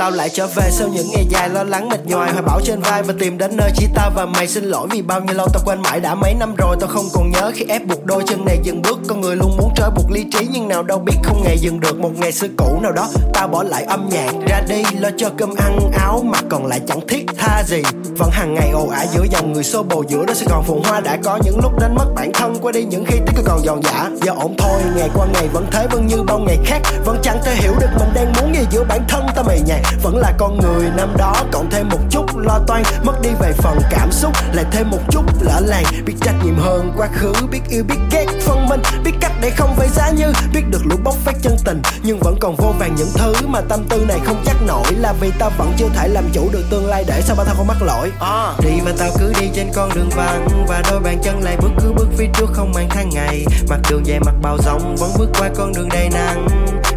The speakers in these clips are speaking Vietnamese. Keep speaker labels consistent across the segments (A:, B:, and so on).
A: Tao lại trở về sau những ngày dài lo lắng mệt nhoài hoài bảo trên vai Và tìm đến nơi chỉ tao và mày, xin lỗi vì bao nhiêu lâu tao quên mãi. Đã mấy năm rồi Tao không còn nhớ khi ép buộc đôi chân này dừng bước. Con người luôn muốn trói buộc lý trí nhưng nào đâu biết không ngày dừng được. Một ngày xưa cũ nào đó tao bỏ lại âm nhạc ra đi, Lo cho cơm ăn áo mặc. Còn lại chẳng thiết tha gì, Vẫn hàng ngày ồ ả giữa dòng người xô bồ giữa đó Sài Gòn phồn hoa. Đã có những lúc đánh mất bản thân, Qua đi những khi tích còn giòn giả Giờ ổn thôi, ngày qua ngày vẫn thế, vẫn như bao ngày khác. Vẫn chẳng thể hiểu được mình đang muốn gì giữa bản thân ta mày nhạt vẫn là con người năm đó cộng thêm một chút lo toan. Mất đi về phần cảm xúc lại thêm một chút lỡ làng. Biết trách nhiệm hơn quá khứ biết yêu biết ghét phân minh. Biết cách để không phải giá như biết được lũ bốc phát chân tình. Nhưng vẫn còn vô vàng những thứ mà tâm tư này không chắc nổi. Là vì ta vẫn chưa thể làm chủ được tương lai để sao ba tao không mắc lỗi. À. Đi và tao cứ đi trên con đường vắng Và đôi bàn chân lại bước cứ bước phía trước không mang tháng ngày. Mặt đường dài mặt bao rộng vẫn bước qua con đường đầy nắng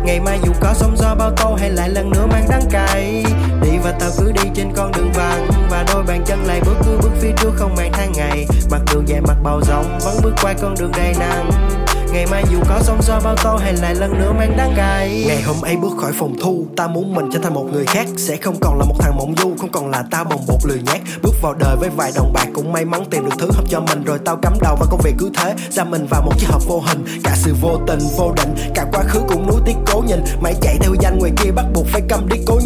A: Ngày mai dù có sóng gió bao tô hay lại lần nữa mang đắng cay Đi và tao cứ đi trên con đường vắng, Và đôi bàn chân lại bước cứ bước phía trước không mang tháng ngày. Mặt đường dài mặt bao rộng, vẫn bước qua con đường đầy nắng. Ngày mai dù có sóng gió bao to hay lại lần nữa mang đắng cay. Ngày hôm ấy bước khỏi phòng thu, Ta muốn mình trở thành một người khác. Sẽ không còn là một thằng mộng du, Không còn là tao bồng bột lười nhát. Bước vào đời với vài đồng bạc Cũng may mắn tìm được thứ hợp cho mình. Rồi tao cắm đầu vào công việc cứ thế, Ra mình vào một chiếc hộp vô hình. Cả sự vô tình, vô định, Cả quá khứ cũng nuối tiếc cố nhìn. Mãi chạy theo danh ngoài kia bắt buộc phải câm đi cố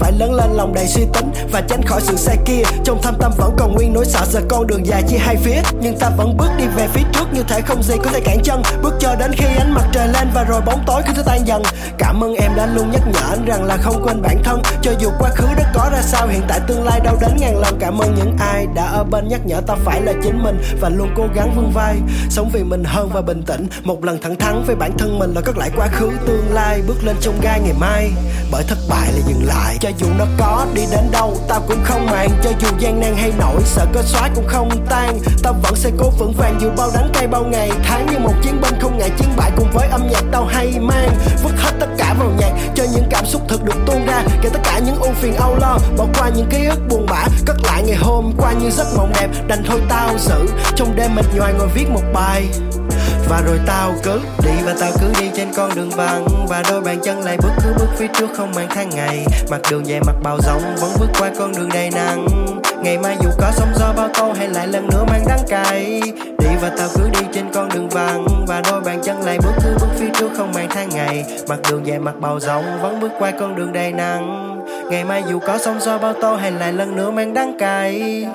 A: phải lớn lên lòng đầy suy tính Và tránh khỏi sự sai kia. Trong thâm tâm vẫn còn nguyên nỗi sợ Giờ con đường dài chia hai phía, Nhưng ta vẫn bước đi về phía trước Như thể không gì có thể cản chân. Bước cho đến khi ánh mặt trời lên và rồi bóng tối cứ thế tan dần. Cảm ơn em đã luôn nhắc nhở anh rằng là không quên bản thân, Cho dù quá khứ đã có ra sao, hiện tại tương lai đâu đến ngàn lần. Cảm ơn những ai đã ở bên nhắc nhở, ta phải là chính mình Và luôn cố gắng vươn vai. Sống vì mình hơn và bình tĩnh, Một lần thẳng thắn với bản thân mình là cất lại quá khứ tương lai. Bước lên trong gai ngày mai, Bởi thất bại là dừng lại. Cho dù nó có đi đến đâu tao cũng không màng. Cho dù gian nan hay nổi, sợ có xóa cũng không tan. Tao vẫn sẽ cố vững vàng dù bao đắng cay bao ngày. Tháng Như một chiến binh không ngại chiến bại cùng với âm nhạc tao hay mang. Vứt hết tất cả vào nhạc, cho những cảm xúc thực được tuôn ra. Kể tất cả những ưu phiền âu lo, Bỏ qua những ký ức buồn bã. Cất lại ngày hôm qua như giấc mộng đẹp, Đành thôi tao giữ Trong đêm mệt nhoài ngồi viết một bài và rồi tao cứ đi, và tao cứ đi trên con đường vắng. Và đôi bàn chân lại bước, cứ bước phía trước không mang tháng ngày. Mặt đường dài mặt bao rộng, vẫn bước qua con đường đầy nắng. Ngày mai dù có sóng gió bao tô hay lại lần nữa mang đắng cay. Đi và tao cứ đi trên con đường vắng. Và đôi bàn chân lại bước, cứ bước phía trước không mang tháng ngày. Mặt đường dài mặt bao rộng, vẫn bước qua con đường đầy nắng. Ngày mai dù có sóng gió bao tô hay lại lần nữa mang đắng cay.